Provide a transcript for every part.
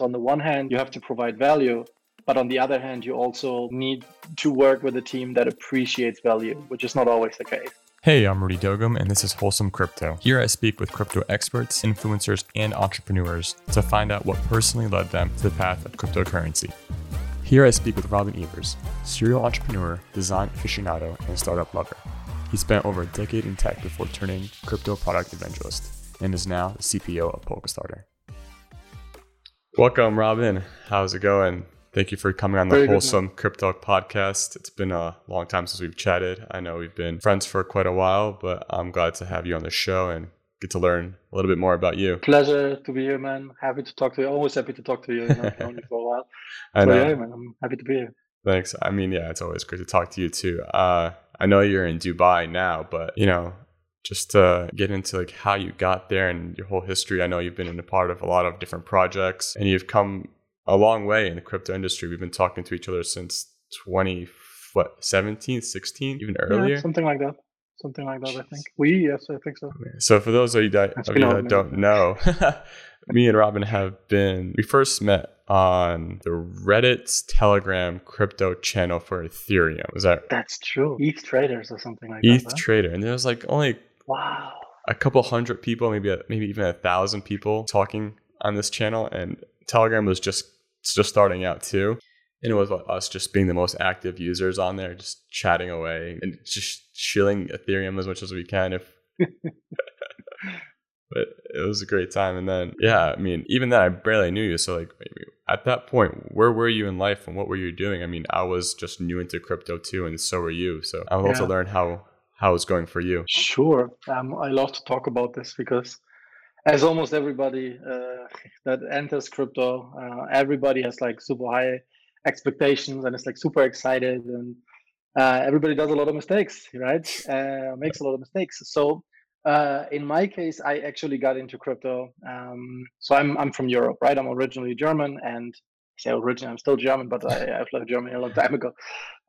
On the one hand, you have to provide value, but on the other hand, you also need to work with a team that appreciates value, which is not always the case. Hey, I'm Rudy Dogum, and this is Wholesome Crypto. Here I speak with crypto experts, influencers, and entrepreneurs to find out what personally led them to the path of cryptocurrency. Here I speak with Robin Ebers, serial entrepreneur, design aficionado, and startup lover. He spent over a decade in tech before turning crypto product evangelist and is now the CPO of Polkastarter. Welcome, Robin. How's it going? Thank you for coming on the Very Wholesome Crypto podcast. It's been a long time since we've chatted. I know we've been friends for quite a while, but I'm glad to have you on the show and get to learn a little bit more about you. Pleasure to be here, man. Happy to talk to you. Always happy to talk to you. you know, I've known you for a while. I know. yeah, man, I'm happy to be here. Thanks. I mean, yeah, it's always great to talk to you too. Uh, I know you're in Dubai now, but you know, just to get into like how you got there and your whole history. I know you've been in a part of a lot of different projects and you've come a long way in the crypto industry. We've been talking to each other since 20 what 17, 16, even earlier. Yeah, something like that. Something like that, I think. We, yes, I think so. So for those of you that, of you that don't know, me and Robin have been, we first met on the Reddit's Telegram crypto channel for Ethereum. Is that? That's true. ETH traders or something like ETH that. ETH trader. And there was like only wow a couple hundred people, maybe a, maybe even a thousand people talking on this channel, and Telegram was just just starting out too. And it was us just being the most active users on there, just chatting away and just shilling Ethereum as much as we can. If but it was a great time. And then, yeah, I mean, even then, I barely knew you. So, like, at that point, where were you in life and what were you doing? I mean, I was just new into crypto too, and so were you. So, I was yeah. love to learn how how it's going for you. Sure, um, I love to talk about this because, as almost everybody uh, that enters crypto, uh, everybody has like super high expectations and is like super excited and. Uh, everybody does a lot of mistakes, right? Uh, makes a lot of mistakes. So uh, in my case, I actually got into crypto. Um, so I'm I'm from Europe, right? I'm originally German, and say originally I'm still German, but I, I've left Germany a long time ago.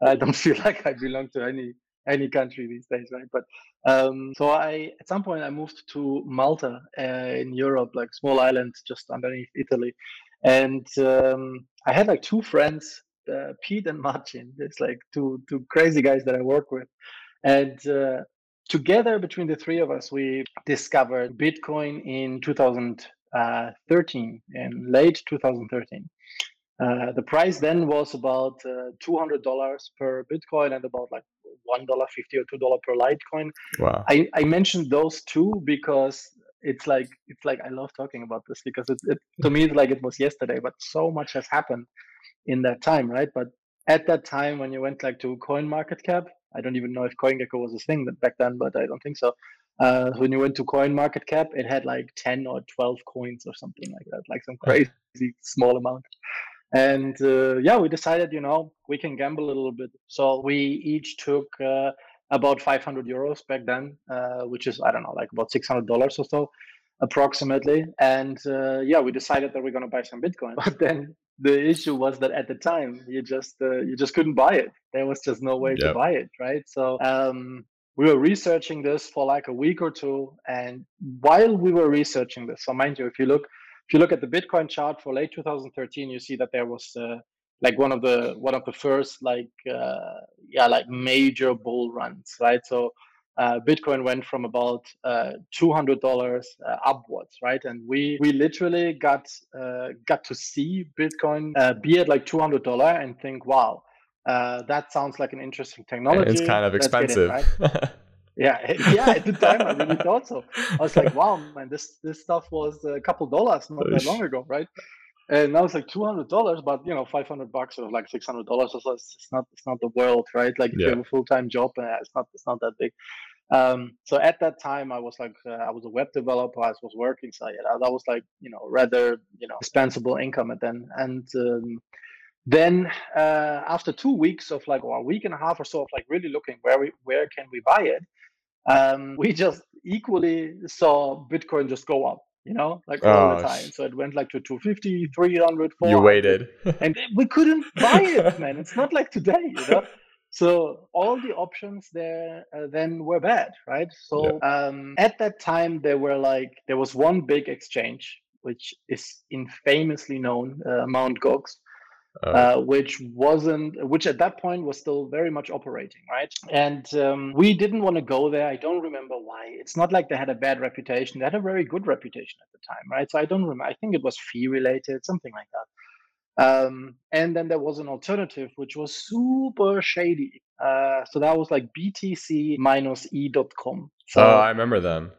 I don't feel like I belong to any any country these days, right? But um, so I at some point I moved to Malta uh, in Europe, like small island just underneath Italy, and um, I had like two friends, uh, Pete and Martin. It's like two two crazy guys that I work with, and uh, together between the three of us, we discovered Bitcoin in 2013, in late 2013. Uh, the price then was about uh, $200 per Bitcoin and about like $1.50 or $2 per Litecoin. Wow. I, I mentioned those two because it's like it's like I love talking about this because it, it to me it's like it was yesterday, but so much has happened in that time, right? But at that time when you went like to CoinMarketCap I don't even know if CoinGecko was a thing back then, but I don't think so. Uh, when you went to CoinMarketCap, it had like 10 or 12 coins or something like that, like some crazy small amount. And uh, yeah, we decided, you know, we can gamble a little bit. So we each took uh, about 500 euros back then, uh, which is, I don't know, like about $600 or so approximately. And uh, yeah, we decided that we're going to buy some Bitcoin. But then the issue was that at the time you just uh, you just couldn't buy it there was just no way yep. to buy it right so um, we were researching this for like a week or two and while we were researching this so mind you if you look if you look at the bitcoin chart for late 2013 you see that there was uh, like one of the one of the first like uh, yeah like major bull runs right so uh, Bitcoin went from about uh, two hundred dollars uh, upwards, right? And we we literally got uh, got to see Bitcoin uh, be at like two hundred dollar and think, wow, uh, that sounds like an interesting technology. It's kind of expensive. Yeah, yeah. At the time, I really thought so. I was like, wow, man, this this stuff was a couple dollars not that long ago, right? and now it's like two hundred dollars, but you know, five hundred bucks or like six hundred dollars so. It's, it's, not it's not the world, right? Like if yeah. you have a full time job, uh, it's not it's not that big. Um, so at that time, I was like uh, I was a web developer. I was working, so yeah, that was like you know rather you know dispensable income at then. And um, then uh, after two weeks of like or a week and a half or so of like really looking where we where can we buy it, um, we just equally saw Bitcoin just go up you know, like all oh, the time. So it went like to 250, 300, 400. You waited. and we couldn't buy it, man. It's not like today, you know? So all the options there uh, then were bad, right? So yeah. um, at that time, there were like, there was one big exchange, which is infamously known, uh, Mount Gox, Uh, uh, which wasn't, which at that point was still very much operating, right? And um, we didn't want to go there. I don't remember why. It's not like they had a bad reputation. They had a very good reputation at the time, right? So I don't remember. I think it was fee related, something like that. Um, and then there was an alternative, which was super shady. Uh, so that was like BTC minus E.com. So oh, I remember them.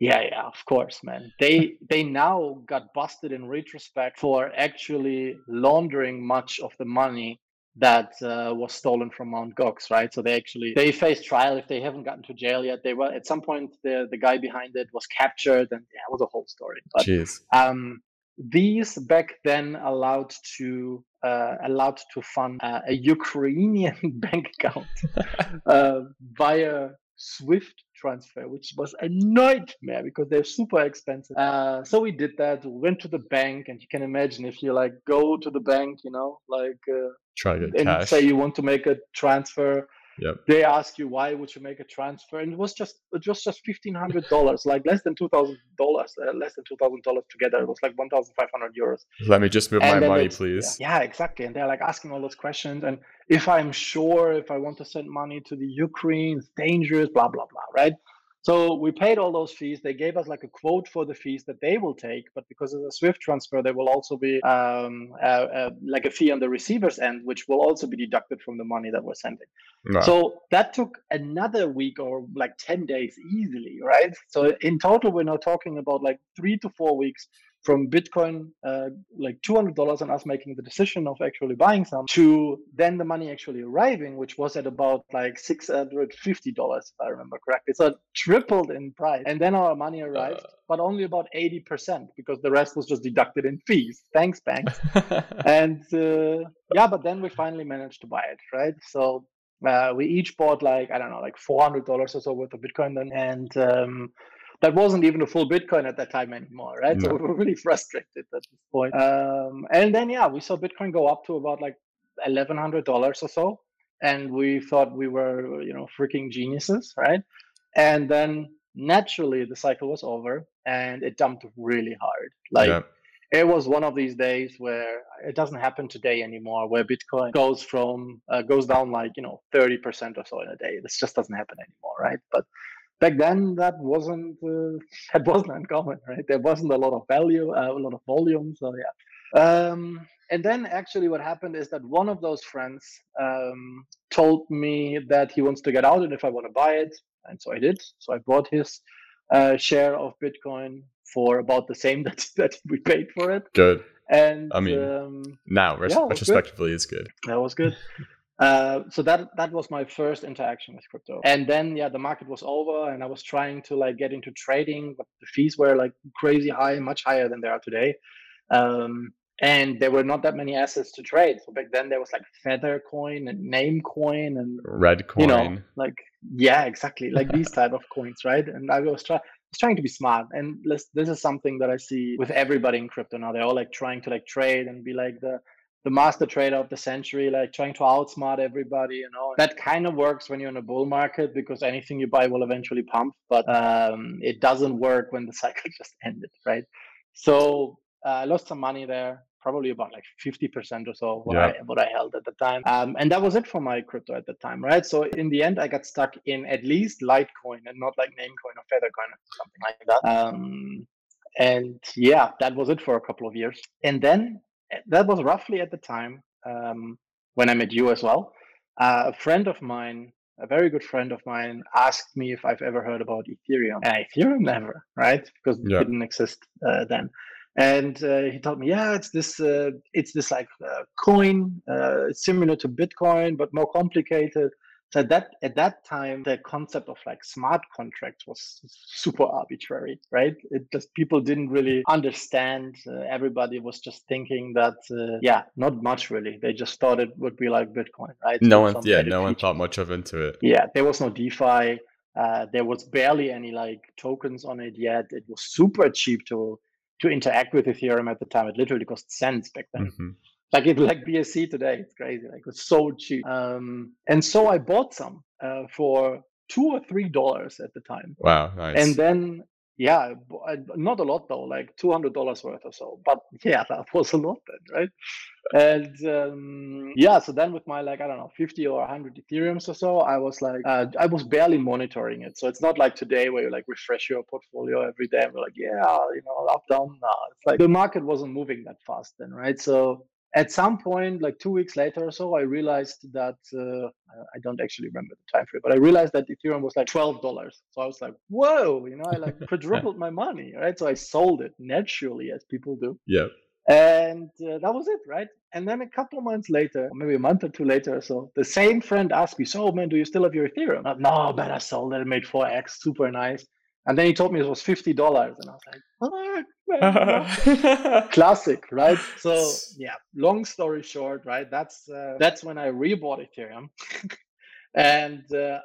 Yeah, yeah, of course, man. They they now got busted in retrospect for actually laundering much of the money that uh, was stolen from Mount Gox, right? So they actually they faced trial if they haven't gotten to jail yet. They were at some point the the guy behind it was captured, and yeah, it was a whole story. But Jeez. um, these back then allowed to uh, allowed to fund uh, a Ukrainian bank account uh, via Swift transfer, which was a nightmare because they're super expensive. Uh, so we did that. We went to the bank, and you can imagine if you like go to the bank, you know, like uh, Try to and cash. say you want to make a transfer. Yep. They ask you why would you make a transfer, and it was just it was just fifteen hundred dollars, like less than two thousand dollars, uh, less than two thousand dollars together. It was like one thousand five hundred euros. Let me just move my And then money, please. Yeah, yeah, exactly. And they're like asking all those questions. And if I'm sure if I want to send money to the Ukraine, it's dangerous, blah, blah, blah, right? So we paid all those fees. They gave us like a quote for the fees that they will take, but because it's a SWIFT transfer, there will also be um, uh, uh, like a fee on the receiver's end, which will also be deducted from the money that we're sending. Wow. So that took another week or like 10 days easily, right? So in total, we're now talking about like three to four weeks from Bitcoin, uh, like $200 and us making the decision of actually buying some to then the money actually arriving, which was at about like $650, if I remember correctly. So it tripled in price. And then our money arrived, Uh. but only about 80% because the rest was just deducted in fees. Thanks, banks and uh, yeah but then we finally managed to buy it right so uh, we each bought like i don't know like $400 or so worth of bitcoin then and um, that wasn't even a full bitcoin at that time anymore right? So we were really frustrated at this point. Um, and then yeah we saw bitcoin go up to about like $1100 or so and we thought we were you know freaking geniuses right? And then naturally the cycle was over and it dumped really hard. Like Yep. it was one of these days where it doesn't happen today anymore where bitcoin goes from uh, goes down like you know 30% or so in a day. This just doesn't happen anymore right? But back then that wasn't uh, that wasn't uncommon right there wasn't a lot of value uh, a lot of volume so yeah um, and then actually what happened is that one of those friends um, told me that he wants to get out and if i want to buy it and so i did so i bought his uh, share of bitcoin for about the same that, that we paid for it Good. and I mean, um, Now, res- Yeah, was good. retrospectively, it's good. that was good. Uh, so that that was my first interaction with crypto, and then yeah, the market was over, and I was trying to like get into trading, but the fees were like crazy high, much higher than they are today. Um, and there were not that many assets to trade. So back then there was like Feathercoin and Namecoin and Reddcoin. you know like yeah exactly like these type of coins right and i was trying trying to be smart and this, this is something that i see with everybody in crypto now they're all like trying to like trade and be like the the master trader of the century like trying to outsmart everybody you know that kind of works when you're in a bull market because anything you buy will eventually pump but um it doesn't work when the cycle just ended right so uh, i lost some money there probably about like 50% or so what, Yeah. I, what I held at the time. Um, and that was it for my crypto at the time, right? So in the end, I got stuck in at least Litecoin and not like Namecoin or Feathercoin or something like that. Um, and yeah, that was it for a couple of years. And then that was roughly at the time um, when I met you as well. Uh, a friend of mine, a very good friend of mine, asked me if I've ever heard about Ethereum. Uh, Ethereum, never, right? Because Yeah. it didn't exist uh, then and uh, he told me yeah it's this uh, it's this like uh, coin uh, similar to bitcoin but more complicated so that at that time the concept of like smart contracts was super arbitrary right it just people didn't really understand uh, everybody was just thinking that uh, yeah not much really they just thought it would be like bitcoin right No one, yeah, no one thought much of into it. Yeah, there was no DeFi. Uh, there was barely any like tokens on it yet. It was super cheap to to interact with Ethereum at the time. It literally cost cents back then. hmm Like it like BSC today. It's crazy. Like it's so cheap. Um, and so I bought some uh, for two or three dollars at the time. Wow, nice. And then yeah, not a lot though, like two hundred dollars worth or so. But yeah, that was a lot then, right? And um, yeah, so then with my like I don't know, fifty or hundred Ethereums or so, I was like, uh, I was barely monitoring it. So it's not like today where you like refresh your portfolio every day and we're like, yeah, you know, up down. Nah, it's like the market wasn't moving that fast then, right? So at some point, like two weeks later or so, I realized that uh, I don't actually remember the time frame, but I realized that Ethereum was like twelve dollars. So I was like, "Whoa!" You know, I like quadrupled my money, right? So I sold it naturally, as people do. Yeah. And uh, that was it, right? And then a couple of months later, maybe a month or two later or so, the same friend asked me, "So, man, do you still have your Ethereum?" Like, no, man, I sold it. It made four x, super nice. And then he told me it was fifty dollars, and I was like, "What?" Classic, right? So yeah. Long story short, right? That's uh, that's when I rebought Ethereum, and uh,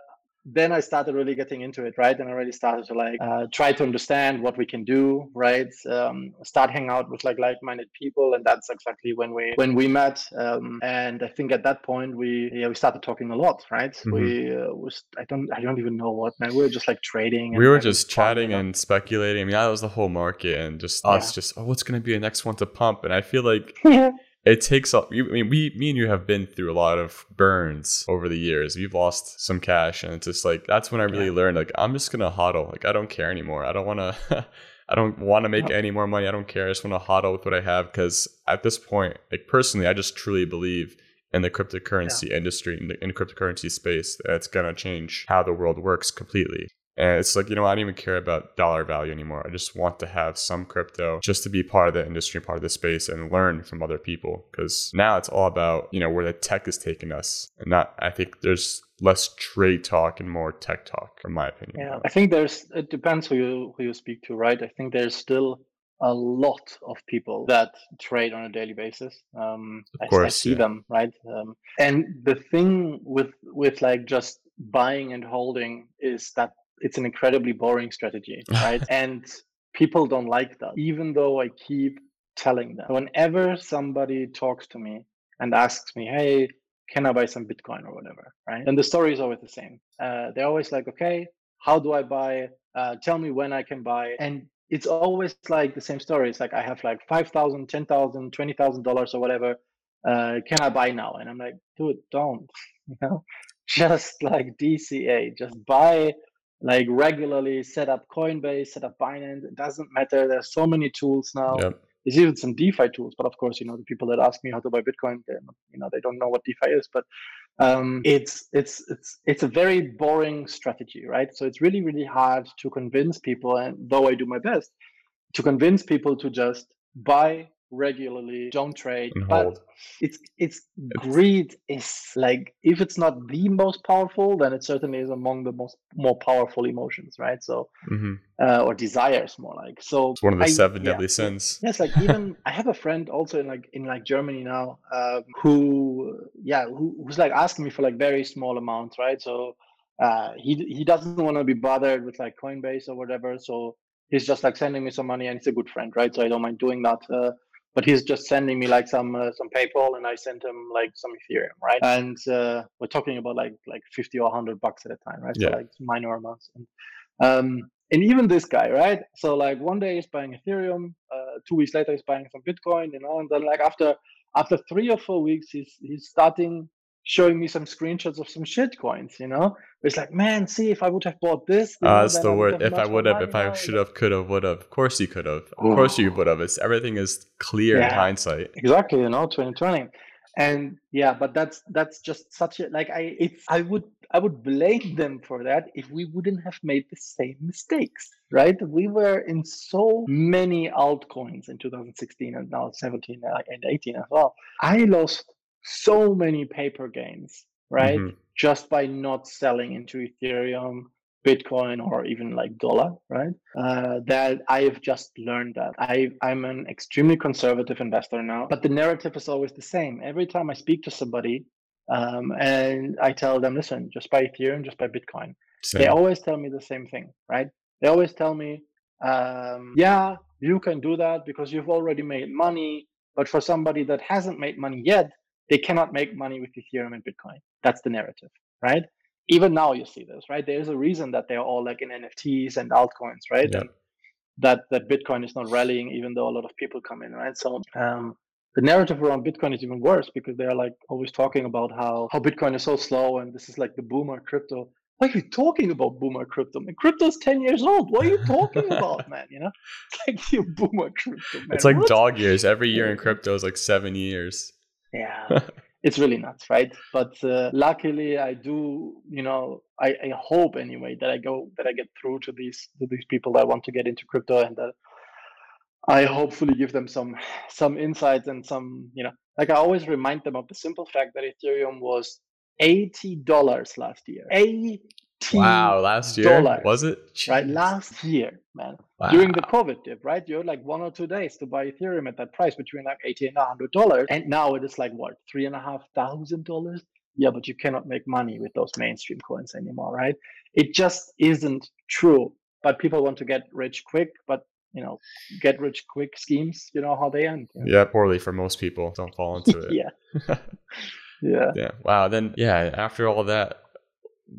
then I started really getting into it, right? And I really started to like uh, try to understand what we can do, right? Um, start hanging out with like like-minded people, and that's exactly when we when we met. Um, and I think at that point we yeah we started talking a lot, right? Mm-hmm. We uh, was I don't I don't even know what man. We were just like trading. we were just chatting and speculating. I mean, that was the whole market, and just us yeah. just oh, what's going to be the next one to pump? And I feel like. it takes up. I mean, we, me and you have been through a lot of burns over the years. We've lost some cash, and it's just like that's when I really yeah. learned. Like, I'm just gonna hodl. Like, I don't care anymore. I don't want to. I don't want to make any more money. I don't care. I just want to hodl with what I have because at this point, like personally, I just truly believe in the cryptocurrency yeah. industry in the, in the cryptocurrency space that's gonna change how the world works completely. And it's like, you know, I don't even care about dollar value anymore. I just want to have some crypto just to be part of the industry, part of the space and learn from other people. Cause now it's all about, you know, where the tech is taking us. And not, I think there's less trade talk and more tech talk, in my opinion. Yeah. I think there's, it depends who you, who you speak to, right? I think there's still a lot of people that trade on a daily basis. Um, of course, I, I see yeah. them, right? Um, and the thing with, with like just buying and holding is that it's an incredibly boring strategy, right? and people don't like that, even though I keep telling them. Whenever somebody talks to me and asks me, hey, can I buy some Bitcoin or whatever, right? And the story is always the same. Uh, they're always like, okay, how do I buy? Uh, tell me when I can buy. And it's always like the same story. It's like I have like five thousand, ten thousand, twenty thousand dollars or whatever. Uh, can I buy now? And I'm like, dude, don't. You know, just like DCA, just buy like regularly set up Coinbase, set up Binance. It doesn't matter. There's so many tools now. There's even some DeFi tools, but of course, you know the people that ask me how to buy Bitcoin, they you know they don't know what DeFi is. But um, it's it's it's it's a very boring strategy, right? So it's really really hard to convince people, and though I do my best, to convince people to just buy regularly don't trade but it's it's greed is like if it's not the most powerful then it certainly is among the most more powerful emotions right? So mm-hmm. uh, or desires more like. So it's one of the I, seven deadly yeah, sins. Yes like even i have a friend also in like in like germany now um, who yeah who, who's like asking me for like very small amounts right? So uh, he he doesn't want to be bothered with like coinbase or whatever so he's just like sending me some money and he's a good friend right? So i don't mind doing that uh, but he's just sending me like some uh, some PayPal, and I sent him like some Ethereum, right? And uh, we're talking about like like fifty or hundred bucks at a time, right? Yeah. So like minor amounts. And, um, and even this guy, right? So like one day he's buying Ethereum, uh, two weeks later he's buying some Bitcoin, you know, and then like after after three or four weeks he's he's starting showing me some screenshots of some shit coins, you know? It's like, man, see if I would have bought this. Uh, that's the word. If I would have, if I should have, could have, would have. Of course you could have. Of Ooh. course you would have. It's everything is clear yeah, in hindsight. Exactly, you know, 2020. And yeah, but that's that's just such a like I it's I would I would blame them for that if we wouldn't have made the same mistakes, right? We were in so many altcoins in 2016 and now 17 and 18 as well. I lost so many paper gains, right? Mm-hmm. Just by not selling into Ethereum, Bitcoin, or even like dollar, right? Uh, that I have just learned that. I, I'm an extremely conservative investor now, but the narrative is always the same. Every time I speak to somebody um, and I tell them, listen, just buy Ethereum, just buy Bitcoin, same. they always tell me the same thing, right? They always tell me, um, yeah, you can do that because you've already made money. But for somebody that hasn't made money yet, they cannot make money with Ethereum and Bitcoin. That's the narrative, right? Even now you see this, right? There's a reason that they're all like in NFTs and altcoins, right? Yeah. that that Bitcoin is not rallying, even though a lot of people come in, right? So um, the narrative around Bitcoin is even worse because they're like always talking about how how Bitcoin is so slow and this is like the boomer crypto. Why are you talking about boomer crypto? Man, crypto's 10 years old. What are you talking about, man? You know, it's like you boomer crypto, man. It's like what? dog years. Every year in crypto is like seven years. Yeah. it's really nuts, right? But uh, luckily, I do, you know, I, I hope anyway that I go that I get through to these to these people that want to get into crypto and that I hopefully give them some some insights and some, you know, like I always remind them of the simple fact that Ethereum was eighty dollars last year. Eighty wow, last year dollars, was it? Jeez. Right, last year, man. Wow. During the COVID dip, right? You had like one or two days to buy Ethereum at that price between like eighty and hundred dollars, and now it is like what three and a half thousand dollars. Yeah, but you cannot make money with those mainstream coins anymore, right? It just isn't true. But people want to get rich quick, but you know, get rich quick schemes, you know how they end. You know? Yeah, poorly for most people. Don't fall into it. yeah. yeah. Yeah. Wow. Then yeah, after all that,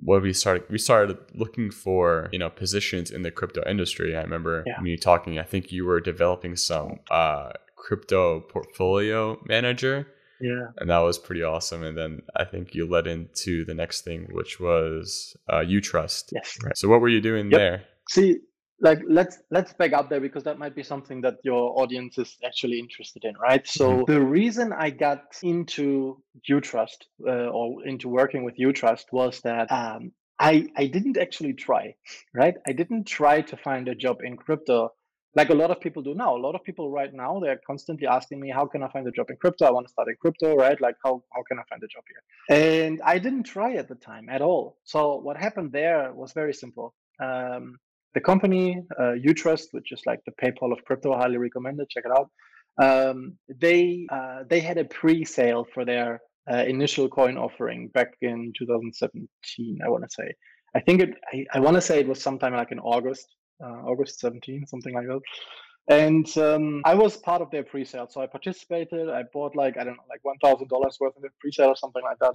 what we started we started looking for, you know, positions in the crypto industry. I remember yeah. me talking, I think you were developing some uh crypto portfolio manager. Yeah. And that was pretty awesome. And then I think you led into the next thing, which was uh, Utrust. Yes. Right. So what were you doing yep. there? See, like let's let's back up there because that might be something that your audience is actually interested in right? So mm-hmm. the reason i got into utrust uh, or into working with utrust was that um, i i didn't actually try right? I didn't try to find a job in crypto. Like a lot of people do now. A lot of people right now they're constantly asking me how can i find a job in crypto? I want to start in crypto right? Like how, how can i find a job here? And i didn't try at the time at all. So what happened there was very simple. Um, the company, uh, Utrust, which is like the PayPal of crypto, highly recommended. Check it out. Um, they uh, they had a pre-sale for their uh, initial coin offering back in 2017. I want to say. I think it. I, I want to say it was sometime like in August, uh, August 17, something like that. And um, I was part of their pre-sale, so I participated. I bought like I don't know, like one thousand dollars worth of the pre-sale or something like that.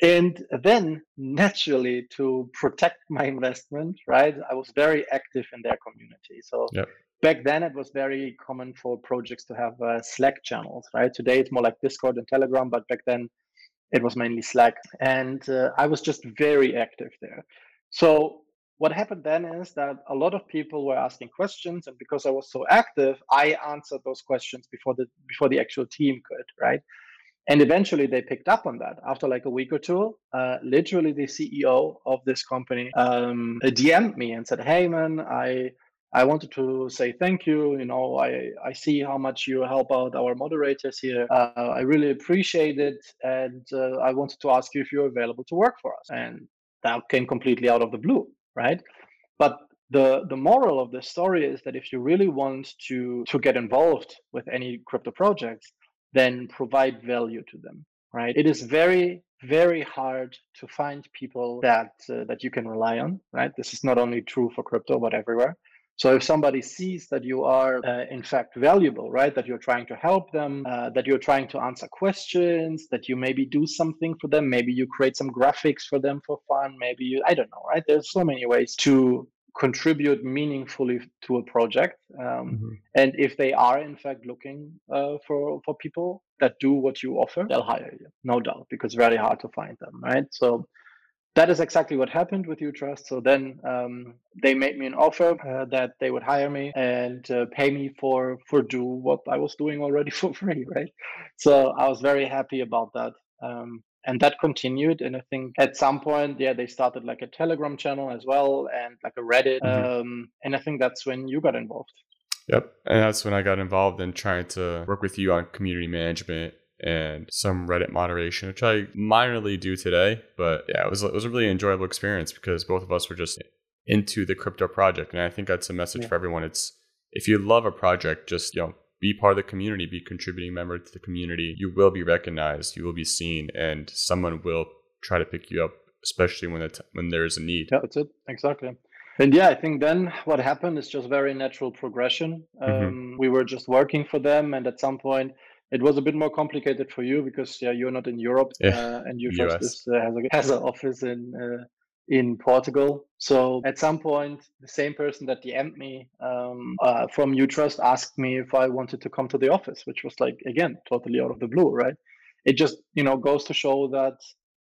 And then naturally to protect my investment, right? I was very active in their community. So yep. back then it was very common for projects to have uh, Slack channels, right? Today it's more like Discord and Telegram, but back then it was mainly Slack. And uh, I was just very active there. So what happened then is that a lot of people were asking questions and because i was so active i answered those questions before the before the actual team could right and eventually they picked up on that after like a week or two. Uh, literally the ceo of this company um, dm'd me and said hey man i i wanted to say thank you. You know i i see how much you help out our moderators here. Uh, i really appreciate it. And uh, i wanted to ask you if you're available to work for us. And that came completely out of the blue right? But the the moral of this story is that if you really want to to get involved with any crypto projects then provide value to them right? It is very very hard to find people that uh, that you can rely on right? This is not only true for crypto but everywhere. So if somebody sees that you are uh, in fact valuable right that you're trying to help them uh, that you're trying to answer questions that you maybe do something for them maybe you create some graphics for them for fun maybe you i don't know right? There's so many ways to contribute meaningfully to a project. Um, mm-hmm. And if they are in fact looking uh, for for people that do what you offer, they'll hire you, no doubt, because it's very hard to find them, right? So that is exactly what happened with Utrust. So then um, they made me an offer uh, that they would hire me and uh, pay me for for do what I was doing already for free, right? So I was very happy about that. Um, and that continued and i think at some point yeah they started like a telegram channel as well and like a reddit mm-hmm. um, and i think that's when you got involved yep and that's when i got involved in trying to work with you on community management and some reddit moderation which i minorly do today but yeah it was, it was a really enjoyable experience because both of us were just into the crypto project and i think that's a message yeah. for everyone it's if you love a project just you know be part of the community, be contributing member to the community. You will be recognized, you will be seen, and someone will try to pick you up, especially when it when there is a need. Yeah, that's it exactly. And yeah, I think then what happened is just very natural progression. Mm-hmm. Um, mm-hmm. We were just working for them, and at some point, it was a bit more complicated for you because yeah, you're not in Europe, yeah. uh, and you just uh, has, a, has an office in uh, in Portugal. So at some point, the same person that DM'd me um, uh, from Utrust asked me if I wanted to come to the office, which was like again totally out of the blue, right? It just you know goes to show that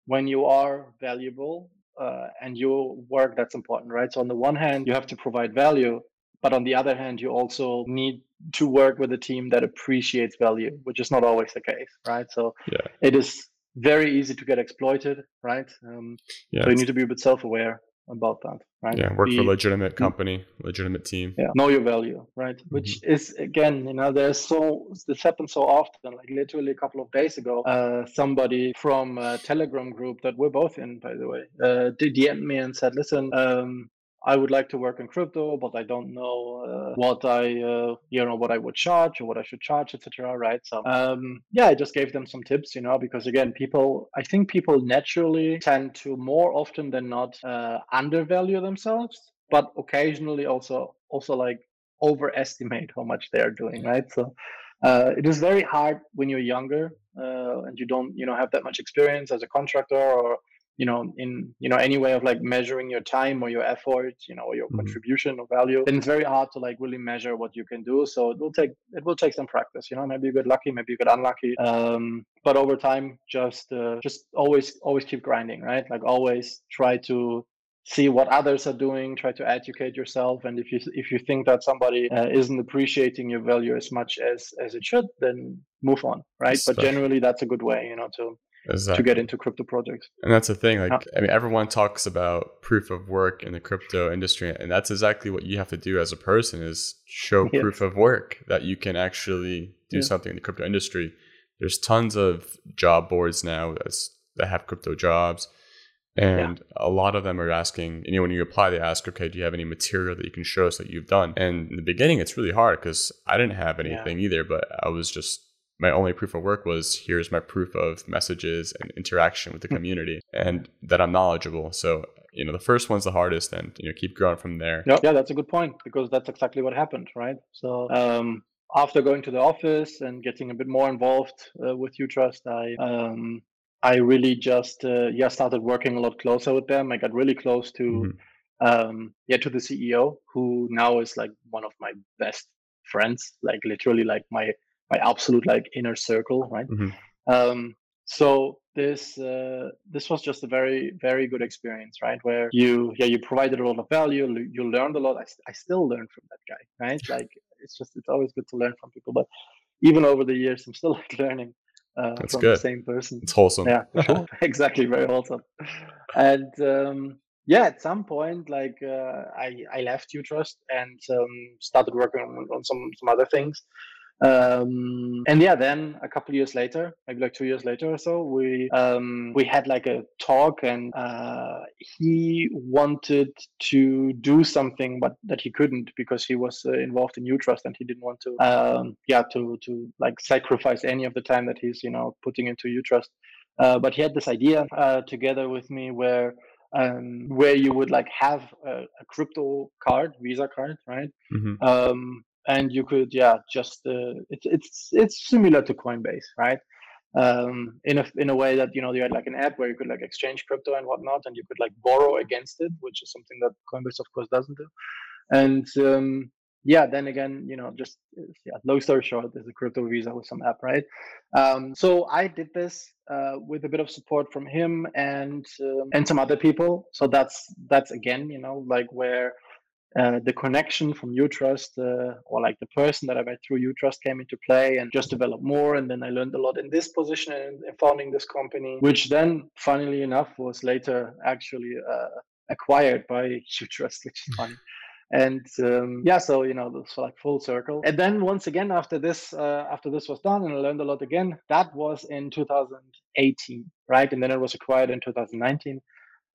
when you are valuable uh, and your work, that's important, right? So on the one hand, you have to provide value, but on the other hand, you also need to work with a team that appreciates value, which is not always the case, right? So yeah. it is very easy to get exploited, right? Um, yeah, so you need to be a bit self-aware about that, right? Yeah, work be, for legitimate company, legitimate team. Yeah, know your value, right? Mm-hmm. Which is again, you know, there's so this happens so often. Like literally a couple of days ago, uh, somebody from a Telegram group that we're both in, by the way, uh, DM'd me and said, "Listen, um, I would like to work in crypto, but I don't know uh, what I, uh, you know, what I would charge or what I should charge, etc. Right? So, um, yeah, I just gave them some tips, you know, because again, people, I think people naturally tend to more often than not uh, undervalue themselves, but occasionally also, also like overestimate how much they are doing, right? So, uh, it is very hard when you're younger uh, and you don't, you know, have that much experience as a contractor or you know in you know any way of like measuring your time or your effort you know or your mm-hmm. contribution or value then it's very hard to like really measure what you can do. So it will take it will take some practice you know maybe you get lucky maybe you get unlucky. Um, but over time just uh, just always always keep grinding right? Like always try to see what others are doing try to educate yourself. And if you if you think that somebody uh, isn't appreciating your value as much as as it should then move on right? But generally that's a good way you know to exactly. to get into crypto projects. And that's the thing. Like, yeah. I mean, everyone talks about proof of work in the crypto industry, and that's exactly what you have to do as a person: is show yes. proof of work that you can actually do yeah. something in the crypto industry. There's tons of job boards now that have crypto jobs. And yeah. a lot of them are asking, you know, when you apply, they ask, okay, do you have any material that you can show us that you've done? And in the beginning, it's really hard because I didn't have anything either, but I was just my only proof of work was here's my proof of messages and interaction with the hmm. community and that I'm knowledgeable. So, you know, the first one's the hardest and, you know, keep growing from there. Yeah, yeah that's a good point because that's exactly what happened, right? So, um, after going to the office and getting a bit more involved uh, with Utrust, I um, I really just uh, yeah started working a lot closer with them. I got really close to mm-hmm. um, yeah to the CEO, who now is like one of my best friends, like literally like my my absolute like inner circle, right? Mm-hmm. Um, so this uh, this was just a very very good experience, right? Where you yeah you provided a lot of value, you learned a lot. I, I still learn from that guy, right? Like it's just it's always good to learn from people, but even over the years, I'm still like learning uh, That's from good. the same person. It's wholesome. Yeah, sure. exactly, very wholesome. And um, yeah, at some point, like uh, I I left Utrust and um, started working on, on some some other things. Um, and yeah, then a couple years later, maybe like two years later or so, we um, we had like a talk, and uh, he wanted to do something, but that he couldn't because he was uh, involved in Utrust, and he didn't want to, um, yeah, to to like sacrifice any of the time that he's you know putting into Utrust. Uh, but he had this idea uh, together with me where um, where you would like have a, a, crypto card, Visa card, right? Mm-hmm. Um, and you could yeah just uh, it's it's it's similar to Coinbase, right? Um, in a in a way that you know you had like an app where you could like exchange crypto and whatnot, and you could like borrow against it, which is something that Coinbase of course doesn't do. And um, yeah, then again, you know, just yeah, long story short, there's a crypto visa with some app, right? Um, so I did this uh, with a bit of support from him and um, and some other people. So that's that's again, you know, like where uh, the connection from Utrust uh, or like the person that I met through Utrust came into play and just developed more. And then I learned a lot in this position and founding this company, which then, funnily enough, was later actually uh, acquired by Utrust, which is funny. And um, yeah, so you know, it's like full circle. And then once again, after this, uh, after this was done, and I learned a lot again. That was in 2018, right? And then it was acquired in 2019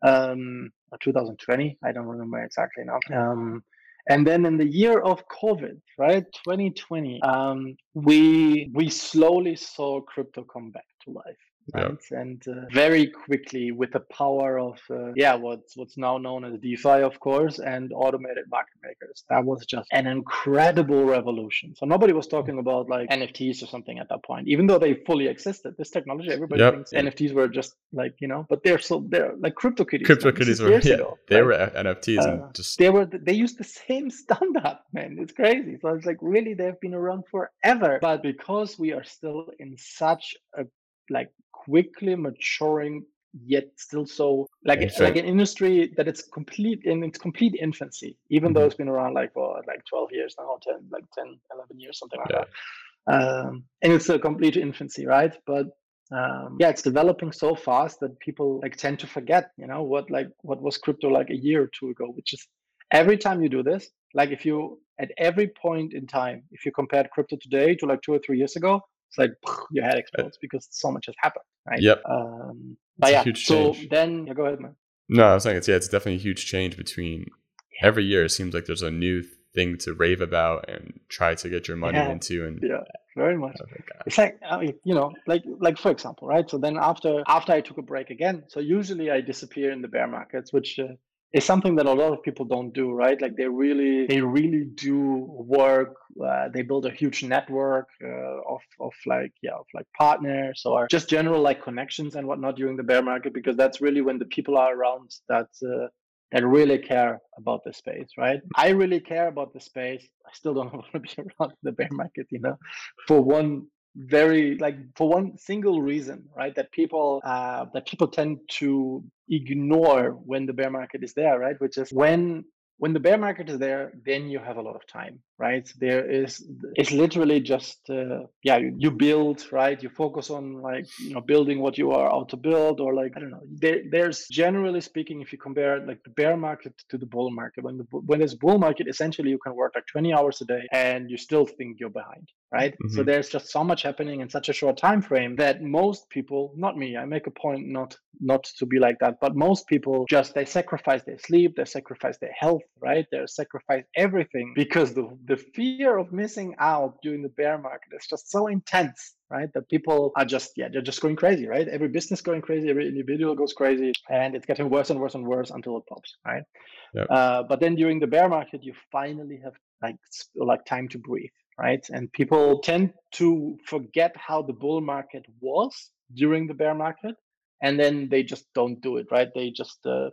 um, 2020. I don't remember exactly now. Um, and then in the year of COVID, right, 2020, um, we we slowly saw crypto come back to life. Right? Yep. And uh, very quickly, with the power of uh, yeah, what's what's now known as DeFi, of course, and automated market makers, that was just an incredible revolution. So nobody was talking about like NFTs or something at that point, even though they fully existed. This technology, everybody yep. thinks NFTs were just like you know, but they're so they're like CryptoKitties. CryptoKitties were yeah, ago, they right? were NFTs uh, and just they were they used the same standard, man. It's crazy. So it's like really they've been around forever, but because we are still in such a like quickly maturing yet still so like it's like an industry that it's complete in its complete infancy even mm-hmm. though it's been around like for like 12 years now 10 like 10 11 years something like yeah. that um, and it's a complete infancy right but um, yeah it's developing so fast that people like tend to forget you know what like what was crypto like a year or two ago which is every time you do this like if you at every point in time if you compared crypto today to like two or three years ago it's like your head explodes because so much has happened, right? Yep. Um, but yeah, so then yeah, go ahead, man. No, I was saying it's yeah, it's definitely a huge change between every year. It seems like there's a new thing to rave about and try to get your money yeah. into, and yeah, very much. Oh it's like I mean, you know, like like for example, right? So then after after I took a break again, so usually I disappear in the bear markets, which uh, is something that a lot of people don't do right? Like they really they really do work uh, they build a huge network uh, of of like yeah of like partners or just general like connections and whatnot during the bear market because that's really when the people are around that uh, that really care about the space right? I really care about the space. I still don't want to be around the bear market you know for one very like for one single reason right that people uh, that people tend to ignore when the bear market is there right which is when when the bear market is there then you have a lot of time right? There is it's literally just uh, yeah you, you, build right? You focus on like you know building what you are out to build or like i don't know. There, there's generally speaking if you compare like the bear market to the bull market when the when there's bull market essentially you can work like 20 hours a day and you still think you're behind right? Mm-hmm. so there's just so much happening in such a short time frame that most people not me i make a point not not to be like that but most people just they sacrifice their sleep they sacrifice their health right? They sacrifice everything because the the fear of missing out during the bear market is just so intense right that people are just yeah they're just going crazy right? Every business going crazy every individual goes crazy and it's getting worse and worse and worse until it pops right? Yep. uh, but then during the bear market you finally have like like time to breathe right? And people tend to forget how the bull market was during the bear market and then they just don't do it right? They just uh,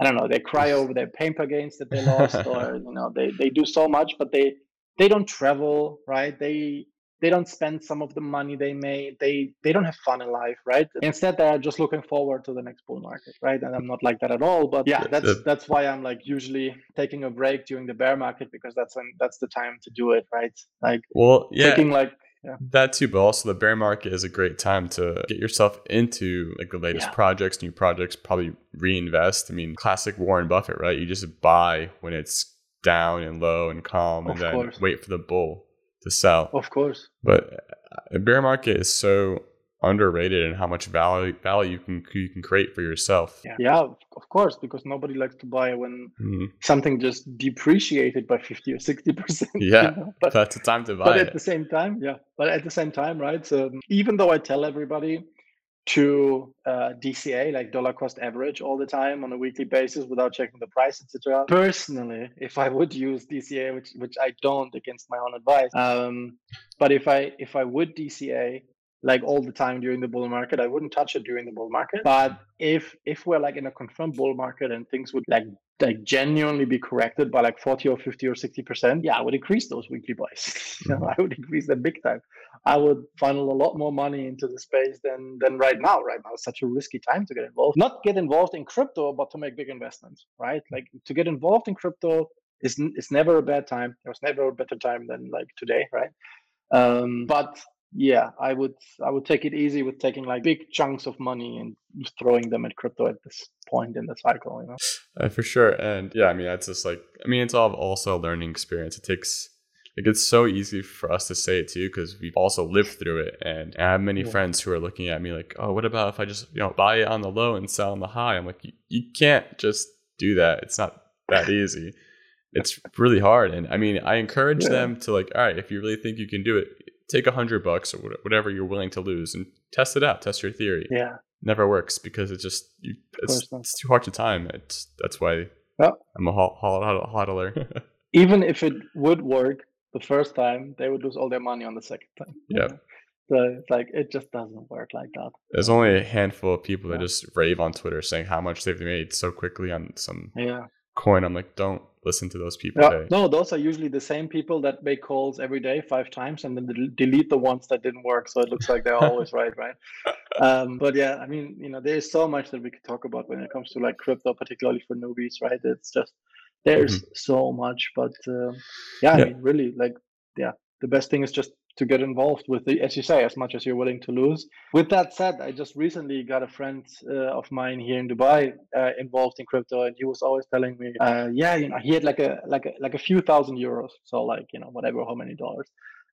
I don't know, they cry over their paper gains that they lost, or you know, they, they do so much, but they they don't travel, right? They they don't spend some of the money they made. They they don't have fun in life, right? Instead, they're just looking forward to the next bull market, right? And I'm not like that at all. But yeah, that's that's why I'm like usually taking a break during the bear market because that's when that's the time to do it, right? Like well, yeah. taking like yeah. That too, but also the bear market is a great time to get yourself into like the latest yeah. projects, new projects, probably reinvest. I mean, classic Warren Buffett, right? You just buy when it's down and low and calm, of and then course. wait for the bull to sell. Of course. But uh, a bear market is so underrated and how much value value you can you can create for yourself. Yeah, yeah of course, because nobody likes to buy when mm-hmm. something just depreciated by fifty or sixty percent. Yeah, you know? but that's the time to buy. But it. at the same time, yeah, but at the same time, right? So even though I tell everybody to uh, DCA, like dollar cost average, all the time on a weekly basis without checking the price, etc. Personally, if I would use DCA, which which I don't against my own advice, um, but if I if I would DCA like all the time during the bull market, I wouldn't touch it during the bull market. But if if we're like in a confirmed bull market and things would like like genuinely be corrected by like 40 or 50 or 60 percent yeah i would increase those weekly buys. You know, i would increase them big time. I would funnel a lot more money into the space than than right now. Right now is such a risky time to get involved. Not get involved in crypto but to make big investments right? Like to get involved in crypto is is never a bad time. There's never a better time than like today right? Um, but yeah i would i would take it easy with taking like big chunks of money and throwing them at crypto at this point in the cycle you know? Uh, for sure and yeah i mean that's just like i mean it's all also a learning experience. It takes like it's so easy for us to say it too because we've also lived through it and i have many yeah. friends who are looking at me like oh what about if i just you know buy it on the low and sell on the high? I'm like you, you can't just do that. It's not that easy. It's really hard. And i mean i encourage yeah. them to like all right if you really think you can do it take a hundred bucks or whatever you're willing to lose and test it out, test your theory. Yeah, never works because it just you, it's, it's, too hard to time. It's that's why yeah. I'm a hodler. Even if it would work the first time, they would lose all their money on the second time. Yeah. So it's like it just doesn't work like that. There's only a handful of people yeah. that just rave on Twitter saying how much they've made so quickly on some yeah coin. I'm like, don't listen to those people. Yeah. No, those are usually the same people that make calls every day five times and then delete the ones that didn't work. So it looks like they're always right, right? Um, but yeah, I mean, you know, there's so much that we could talk about when it comes to like crypto, particularly for newbies, right? It's just there's mm-hmm. so much, but uh, yeah, yeah, I mean, really, like, yeah, the best thing is just to get involved with the, as you say, as much as you're willing to lose. With that said, I just recently got a friend uh, of mine here in Dubai uh, involved in crypto, and he was always telling me, uh, yeah, you know, he had like a like a like a few thousand euros, so like you know whatever, how many dollars.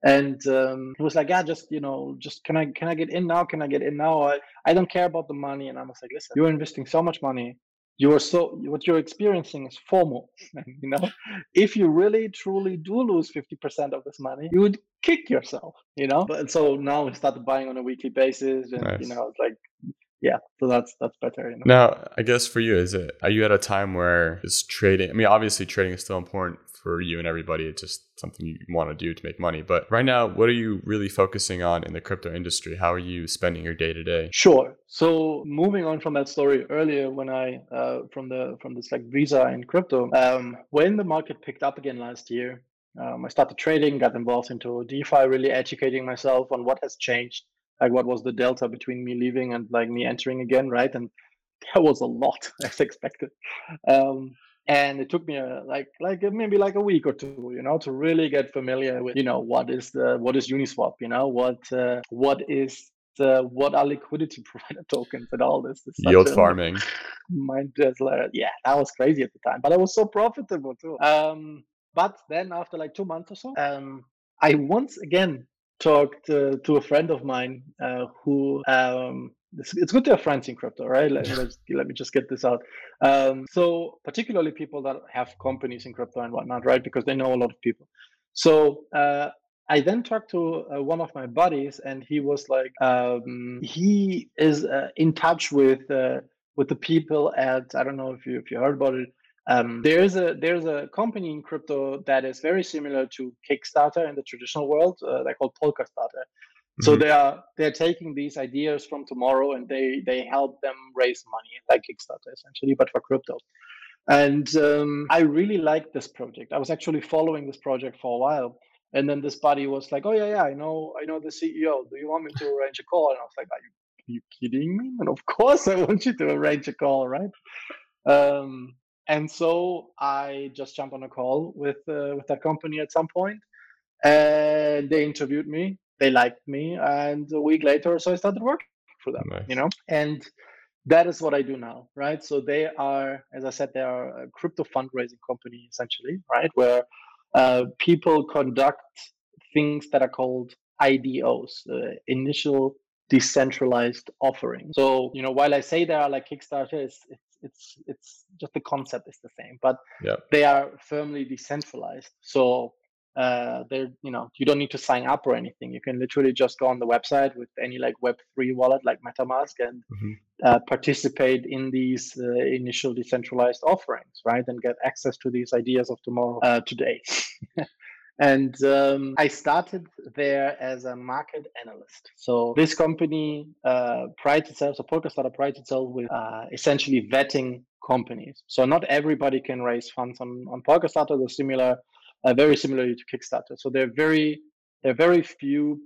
And um, he was like, yeah, just you know, just can I can I get in now? Can I get in now? I, I don't care about the money. And I was like, listen, you're investing so much money you are so what you're experiencing is FOMO you know, if you really truly do lose 50% of this money, you would kick yourself, you know? But so now we started buying on a weekly basis and nice. you know, it's like yeah so that's that's better you know? now i guess for you is it are you at a time where it's trading i mean obviously trading is still important for you and everybody. It's just something you want to do to make money. But right now, what are you really focusing on in the crypto industry? How are you spending your day to day? Sure. So moving on from that story earlier, when I uh, from the from this like visa in crypto, um, when the market picked up again last year, um, I started trading, got involved into DeFi, really educating myself on what has changed, like what was the delta between me leaving and like me entering again, right? And that was a lot as expected. Um, and it took me a, like like maybe like a week or two you know to really get familiar with you know what is the what is uniswap you know what uh, what is the what are liquidity provider tokens and all this, yield farming. mind just like yeah that was crazy at the time but it was so profitable too. Um but then after like two months or so um i once again talked uh, to a friend of mine uh, who um it's, it's good to have friends in crypto, right? Let, let me just get this out. Um, so particularly people that have companies in crypto and whatnot, right? Because they know a lot of people. So uh, I then talked to uh, one of my buddies, and he was like, um, he is uh, in touch with uh, with the people at I don't know if you if you heard about it. Um, there's a there's a company in crypto that is very similar to Kickstarter in the traditional world. Uh, they're called Polkastarter. So mm-hmm. they are they're taking these ideas from tomorrow and they they help them raise money like Kickstarter essentially, but for crypto. And um, I really liked this project. I was actually following this project for a while, and then this buddy was like, "Oh yeah, yeah, I know, I know the CEO. Do you want me to arrange a call?" And I was like, "Are you, are you kidding me?" And of course, I want you to arrange a call, right? Um, and so I just jumped on a call with uh, with that company at some point, and they interviewed me they liked me, and a week later, so I started working for them. Nice. You know, and that is what I do now, right? So they are, as I said, they are a crypto fundraising company essentially, right? Where uh, people conduct things that are called IDOs, uh, initial decentralized offering. So you know, while I say they are like Kickstarter, it's it's it's, it's just the concept is the same, but yeah. they are firmly decentralized. So uh, there you know you don't need to sign up or anything. You can literally just go on the website with any like web3 wallet like metamask and mm-hmm. uh, participate in these uh, initial decentralized offerings right and get access to these ideas of tomorrow uh, today. And um, i started there as a market analyst. So this company uh, prides itself so polkastarter prides itself with uh, essentially vetting companies. So not everybody can raise funds on on polkastarter there's similar uh, very similarly to Kickstarter. So there are very there are very few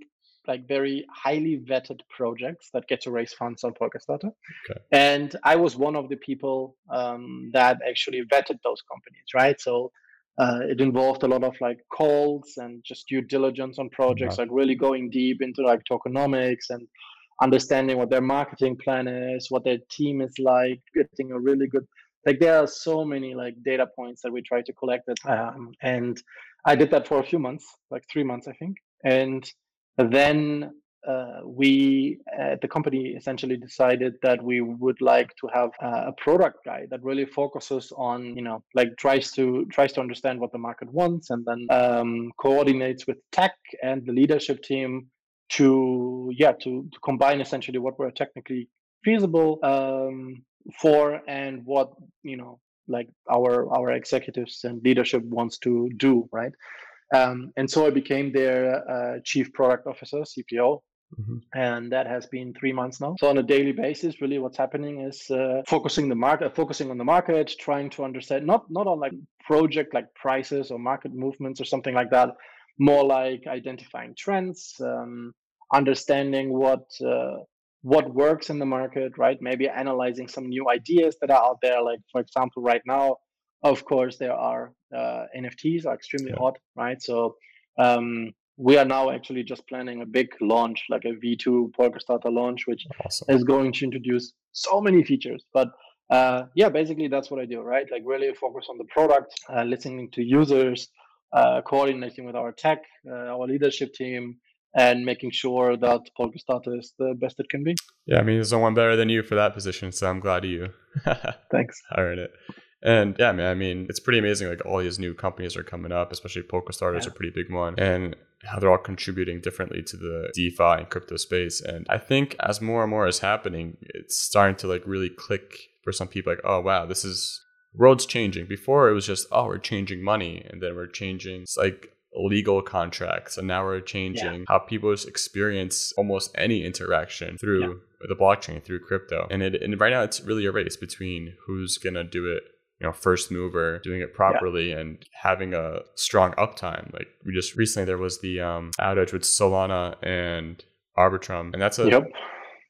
like very highly vetted projects that get to raise funds on Polkastarter. Okay. And I was one of the people um, that actually vetted those companies, right? So uh, it involved a lot of like calls and just due diligence on projects, like really going deep into like tokenomics and understanding what their marketing plan is, what their team is like, getting a really good like there are so many like data points that we try to collect it um, and i did that for a few months like three months i think. And then uh, we at the company essentially decided that we would like to have a product guy that really focuses on you know like tries to tries to understand what the market wants and then um, coordinates with tech and the leadership team to yeah to, to combine essentially what we're technically feasible um, for and what you know like our our executives and leadership wants to do right um, and so i became their uh, chief product officer cpo Mm-hmm. And that has been three months now. So on a daily basis, really, what's happening is uh, focusing the market, focusing on the market, trying to understand not not on like project like prices or market movements or something like that, more like identifying trends, um, understanding what uh, what works in the market, right? Maybe analyzing some new ideas that are out there. Like for example, right now, of course, there are uh, NFTs are extremely yeah. hot, right? So um, we are now actually just planning a big launch, like a V2 Polkastarter launch, which awesome. is going to introduce so many features. But uh, yeah, basically that's what I do, right? Like really focus on the product, uh, listening to users, uh, coordinating with our tech, uh, our leadership team, and making sure that Polkastarter is the best it can be. Yeah, I mean, there's no one better than you for that position, so I'm glad you. Thanks. Hired it. And yeah, man, I mean, it's pretty amazing. Like all these new companies are coming up, especially Polkastarter is yeah. a pretty big one. And how they're all contributing differently to the DeFi and crypto space. And I think as more and more is happening, it's starting to like really click for some people like, oh wow, this is world's changing. Before it was just, oh, we're changing money and then we're changing it's like legal contracts and now we're changing yeah. how people experience almost any interaction through yeah. the blockchain through crypto and it and right now it's really a race between who's gonna do it you know first mover doing it properly yeah. and having a strong uptime like we just recently there was the um outage with solana and arbitrum and that's a yep.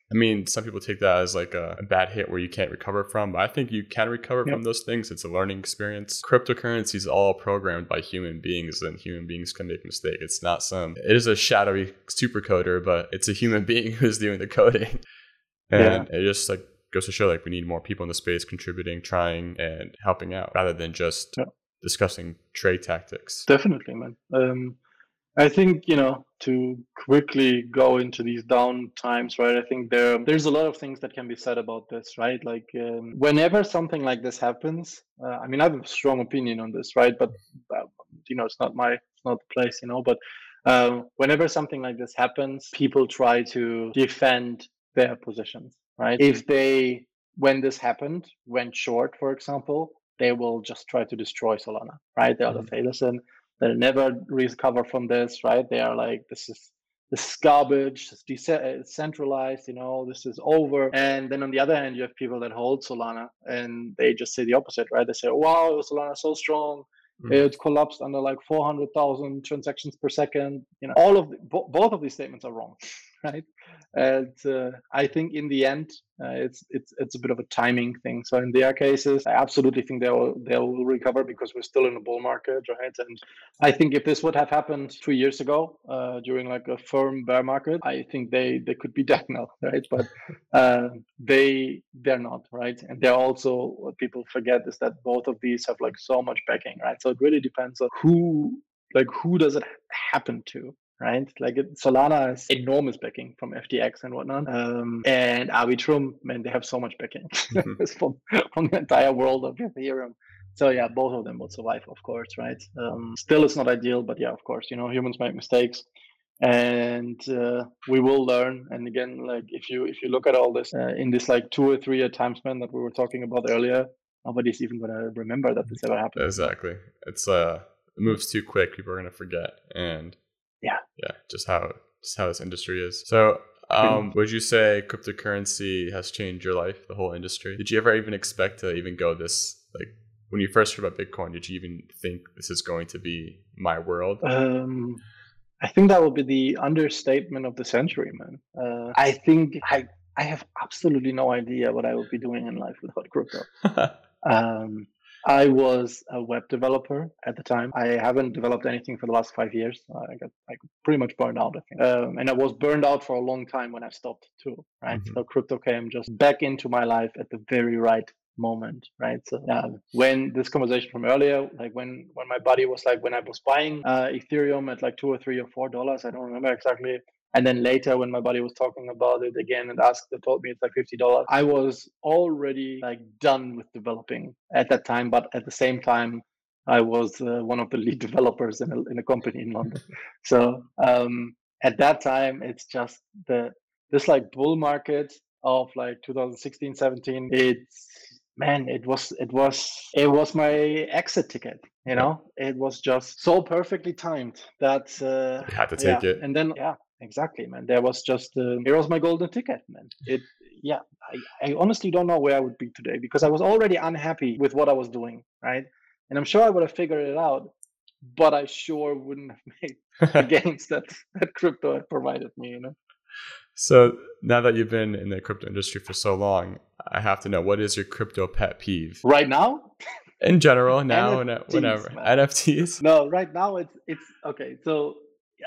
I mean, some people take that as like a, a, bad hit where you can't recover from, but I think you can recover yep. from those things. It's a learning experience. Cryptocurrency is all programmed by human beings, and human beings can make mistakes. It's not some, it is a shadowy supercoder, but it's a human being who's doing the coding. And yeah. it just like goes to show like we need more people in the space contributing, trying, and helping out rather than just yeah. discussing trade tactics. Definitely, man. Um, I think you know to quickly go into these down times, right? I think there there's a lot of things that can be said about this, right? Like um, whenever something like this happens, uh, I mean, I have a strong opinion on this, right? But uh, you know, it's not my it's not the place, you know. But um, whenever something like this happens, people try to defend their positions, right? If they, when this happened, went short, for example, they will just try to destroy Solana, right? They'll mm-hmm. say, listen, they'll never recover from this, right? They are like, this is this is garbage, it's decentralized, you know, this is over. And then on the other hand, you have people that hold Solana and they just say the opposite, right? They say, wow, Solana is so strong. Mm-hmm. It collapsed under like 400,000 transactions per second. You know, all of the, bo- both of these statements are wrong, right? And uh, I think in the end, uh, it's it's it's a bit of a timing thing. So in their cases, I absolutely think they will they will recover because we're still in a bull market, right? And I think if this would have happened two years ago uh, during like a firm bear market, I think they they could be dead now, right? But uh, they they're not, right? And they're also what people forget is that both of these have like so much backing, right? So it really depends on who like who does it happen to right? Like it, Solana has enormous backing from FTX and whatnot. Um, and Arbitrum, man, they have so much backing mm-hmm. from, from the entire world of Ethereum. So yeah, both of them will survive, of course, right? Um, still, it's not ideal, but yeah, of course, you know, humans make mistakes, and uh, we will learn. And again, like if you if you look at all this uh, in this like two or three year time span that we were talking about earlier, nobody's even gonna remember that this ever happened. Exactly. It's uh, it moves too quick. People are gonna forget, and yeah just how just how this industry is. So um, would you say cryptocurrency has changed your life the whole industry? Did you ever even expect to even go this like when you first heard about bitcoin did you even think this is going to be my world? Um, i think that would be the understatement of the century man. Uh, i think i i have absolutely no idea what i would be doing in life without crypto. Um, I was a web developer at the time. I haven't developed anything for the last five years. I got I pretty much burned out, I think. Um, and I was burned out for a long time when I stopped too, right? Mm-hmm. So crypto came just back into my life at the very right moment right so yeah when this conversation from earlier like when when my buddy was like when i was buying uh, ethereum at like two or three or four dollars i don't remember exactly And then later, when my buddy was talking about it again and asked, they told me it's like fifty dollars. I was already like done with developing at that time, but at the same time, I was uh, one of the lead developers in a, in a company in London. So um, at that time, it's just the this like bull market of like 2016, 17. It's man, it was it was it was my exit ticket. You know, it was just so perfectly timed that uh, you had to take yeah. it. And then yeah, exactly, man. There was just uh, here was my golden ticket, man. It yeah, I, I honestly don't know where I would be today because I was already unhappy with what I was doing, right? And I'm sure I would have figured it out, but I sure wouldn't have made the gains that that crypto had provided me, you know. So now that you've been in the crypto industry for so long, I have to know what is your crypto pet peeve? Right now? In general, now and NFTs, whenever. man. NFTs? No, right now it's it's okay. So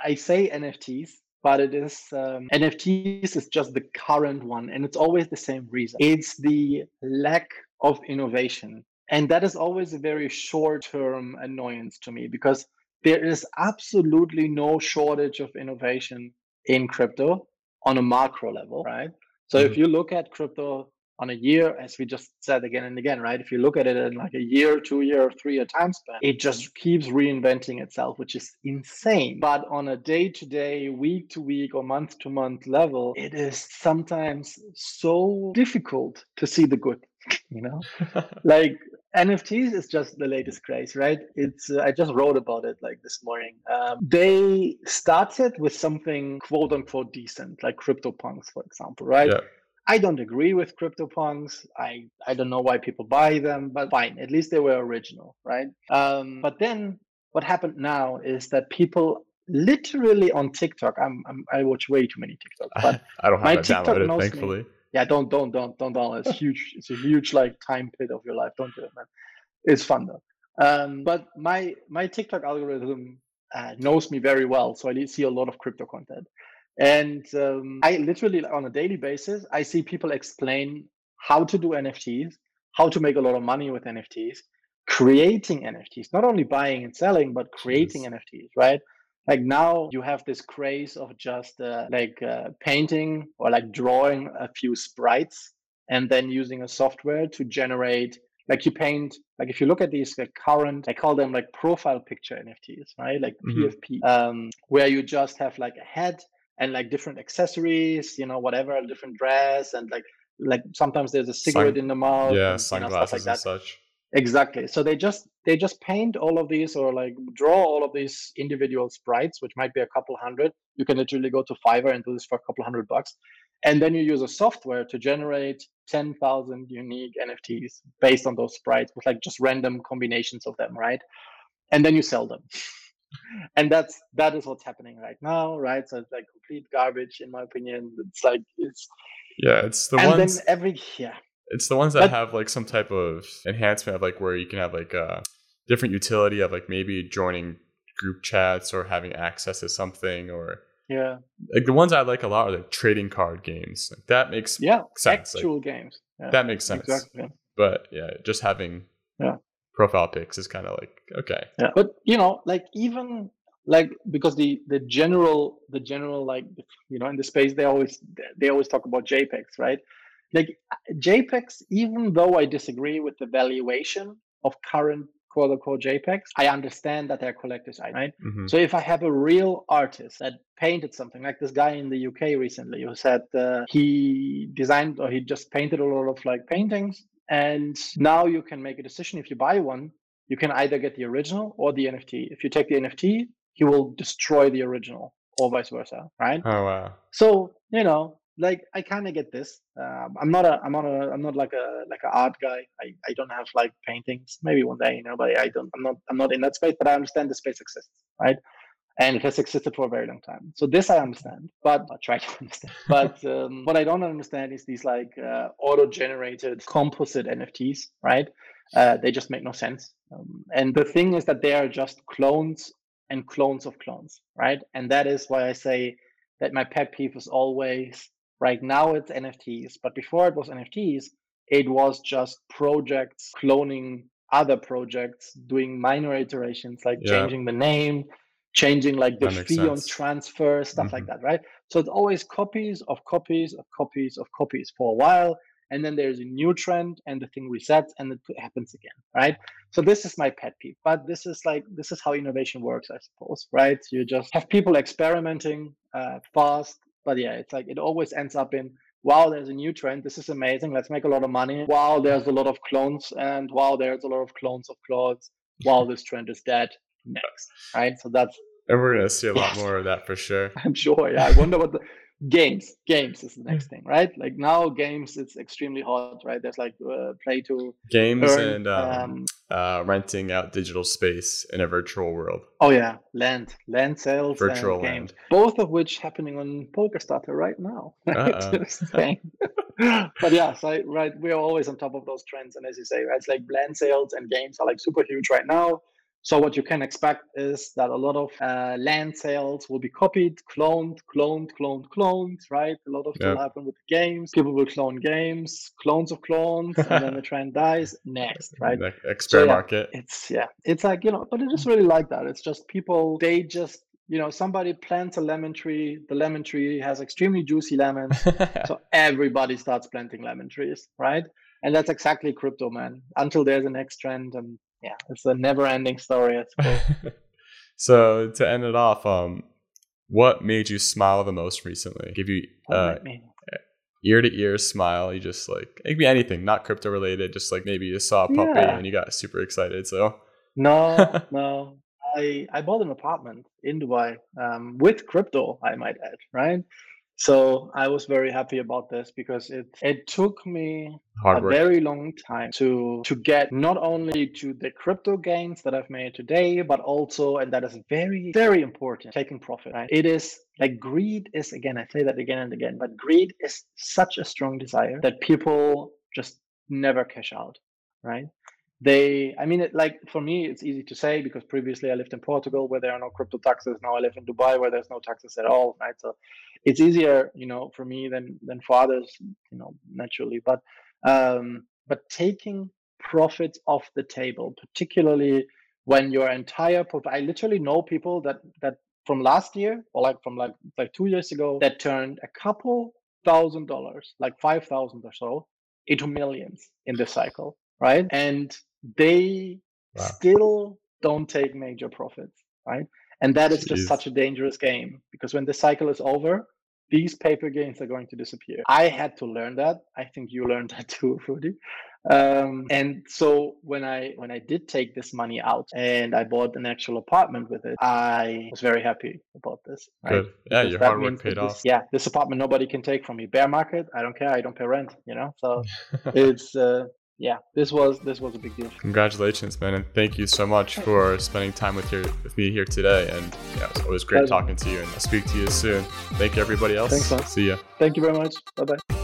I say NFTs, but it is um, NFTs is just the current one, and it's always the same reason. It's the lack of innovation, and that is always a very short-term annoyance to me because there is absolutely no shortage of innovation in crypto on a macro level, right? So if Mhm. you look at crypto on a year, as we just said again and again, right? If you look at it in like a year, two year, three year time span, it just keeps reinventing itself, which is insane. But on a day to day, week to week, or month to month level, it is sometimes so difficult to see the good, you know? like NFTs is just the latest craze, right? It's uh, I just wrote about it like this morning. Um, they started with something quote unquote decent, like CryptoPunks, for example, right? yeah. I don't agree with CryptoPunks. I I don't know why people buy them, but fine. At least they were original, right? Um, but then what happened now is that people literally on TikTok. I'm, I'm I watch way too many TikToks, but I don't my have it TikTok downloaded, knows me. thankfully. yeah, don't don't don't don't download. It's huge. It's a huge like time pit of your life. Don't do it, man. It's fun though. Um, but my my TikTok algorithm uh, knows me very well, so I see a lot of crypto content, and um, I literally on a daily basis I see people explain how to do NFTs, how to make a lot of money with NFTs, creating NFTs, not only buying and selling, but creating Jeez. NFTs, right? Like now you have this craze of just uh, like uh, painting or like drawing a few sprites and then using a software to generate like you paint like if you look at these like current i call them like profile picture nfts right like Mhm. pfp um, where you just have like a head and like different accessories you know whatever a different dress and like like sometimes there's a cigarette in the mouth yeah, and, you know, stuff sunglasses like and such. Exactly. So they just they just paint all of these or like draw all of these individual sprites, which might be a couple hundred. You can literally go to Fiverr and do this for a couple hundred bucks. And then you use a software to generate 10,000 unique NFTs based on those sprites with like just random combinations of them, right? And then you sell them. and that's that is what's happening right now, right? So it's like complete garbage in my opinion. It's like it's Yeah, it's the and ones then every yeah. it's the ones that But- have like some type of enhancement of like where you can have like a different utility of like maybe joining group chats or having access to something or Yeah. like the ones I like a lot are like trading card games. Like, that makes Yeah. sense. Like, Actual games. Yeah. that makes sense. Exactly. But yeah, just having Yeah. Profile pics is kind of like okay. yeah but you know like even like because the the general the general like you know in the space they always they always talk about jpegs right like jpegs even though i disagree with the valuation of current quote unquote jpegs i understand that they're collectors right Mhm. so if I have a real artist that painted something, like this guy in the UK recently who said uh, he designed or he just painted a lot of like paintings, and now you can make a decision if you buy one, you can either get the original or the NFT. If you take the NFT, he will destroy the original, or vice versa, right? Oh wow. So you know, like I kind of get this. Um, I'm not a, I'm not a, I'm not like a like an art guy. I, I don't have like paintings. Maybe one day, you know, but I don't. I'm not. I'm not in that space. But I understand the space exists, right? And it has existed for a very long time. So this I understand, but I try to understand. But um, what I don't understand is these like uh, auto-generated composite NFTs, right? Uh, they just make no sense. Um, and the thing is that they are just clones and clones of clones, right? And that is why I say that my pet peeve is always right now it's NFTs, but before it was NFTs, it was just projects cloning other projects, doing minor iterations like Yeah. changing the name, changing like the fee on transfer, stuff like Mhm. that, right? So it's always copies of copies of copies of copies for a while. And then there's a new trend and the thing resets and it happens again, right? So this is my pet peeve. But this is like, this is how innovation works, I suppose, right? You just have people experimenting uh, fast. But yeah, it's like it always ends up in, wow, there's a new trend. This is amazing. Let's make a lot of money. Wow, there's a lot of clones. And wow, there's a lot of clones of clothes. Wow, this trend is dead. Next, right? So that's And we're gonna see a lot more of that for sure. I'm sure. Yeah, I wonder what the games. Games is the next thing, right? Like now, games it's extremely hot, right? There's like uh, play to Games earn. and um, um, uh, renting out digital space in a virtual world. oh yeah, land, land sales, Virtual and games. land. Both of which happening on Polkastarter right now. right? Uh-oh. But yeah, so right, we're always on top of those trends, and as you say, right, it's like land sales and games are like super huge right now. So what you can expect is that a lot of uh, land sales will be copied, cloned, cloned, cloned, cloned, right? A lot of Yeah. happen with the games. People will clone games, clones of clones, and then the trend dies. Next, right? The expert So, yeah, market. It's yeah, it's like you know, but it is really like that. It's just people they just you know somebody plants a lemon tree. The lemon tree has extremely juicy lemons, so everybody starts planting lemon trees, right? And that's exactly crypto, man. Until there's a next trend, and yeah, it's a never-ending story. I suppose. so to end it off, um, what made you smile the most recently? Give you uh, ear to ear smile. You just like it could be anything, not crypto related. Just like maybe you saw a puppy Yeah. and you got super excited. So No, no. I I bought an apartment in Dubai um, with crypto, I might add, right? So I was very happy about this because it it took me a very long time to to get not only to the crypto gains that I've made today, but also, and that is very very important, taking profit. Right? It is like greed is again. I say that again and again, but greed is such a strong desire that people just never cash out. Right? They, I mean, it, like for me, it's easy to say because previously I lived in Portugal where there are no crypto taxes. Now I live in Dubai where there's no taxes at all. Right? So it's easier, you know, for me than than for others, you know, naturally. But um, but taking profits off the table, particularly when your entire port- I literally know people that that from last year or like from like like two years ago that turned a couple thousand dollars, like five thousand or so, into millions in this cycle, right? And they Wow. still don't take major profits, right? And that is just such a dangerous game because when the cycle is over, these paper gains are going to disappear. I had to learn that. I think you learned that too, Rudy. Um, and so when I when I did take this money out and I bought an actual apartment with it, I was very happy about this. Right? Good. Yeah, Because your hard work paid this- off. Yeah, this apartment nobody can take from me. Bear market, I don't care. I don't pay rent. You know, so it's uh, yeah. This was this was a big deal. Congratulations, man, and thank you so much for spending time with your with me here today. And yeah, it's always great Pleasure. talking to you, and I'll speak to you soon. Thank you, everybody else. Thanks, man. See ya. Thank you very much. Bye bye.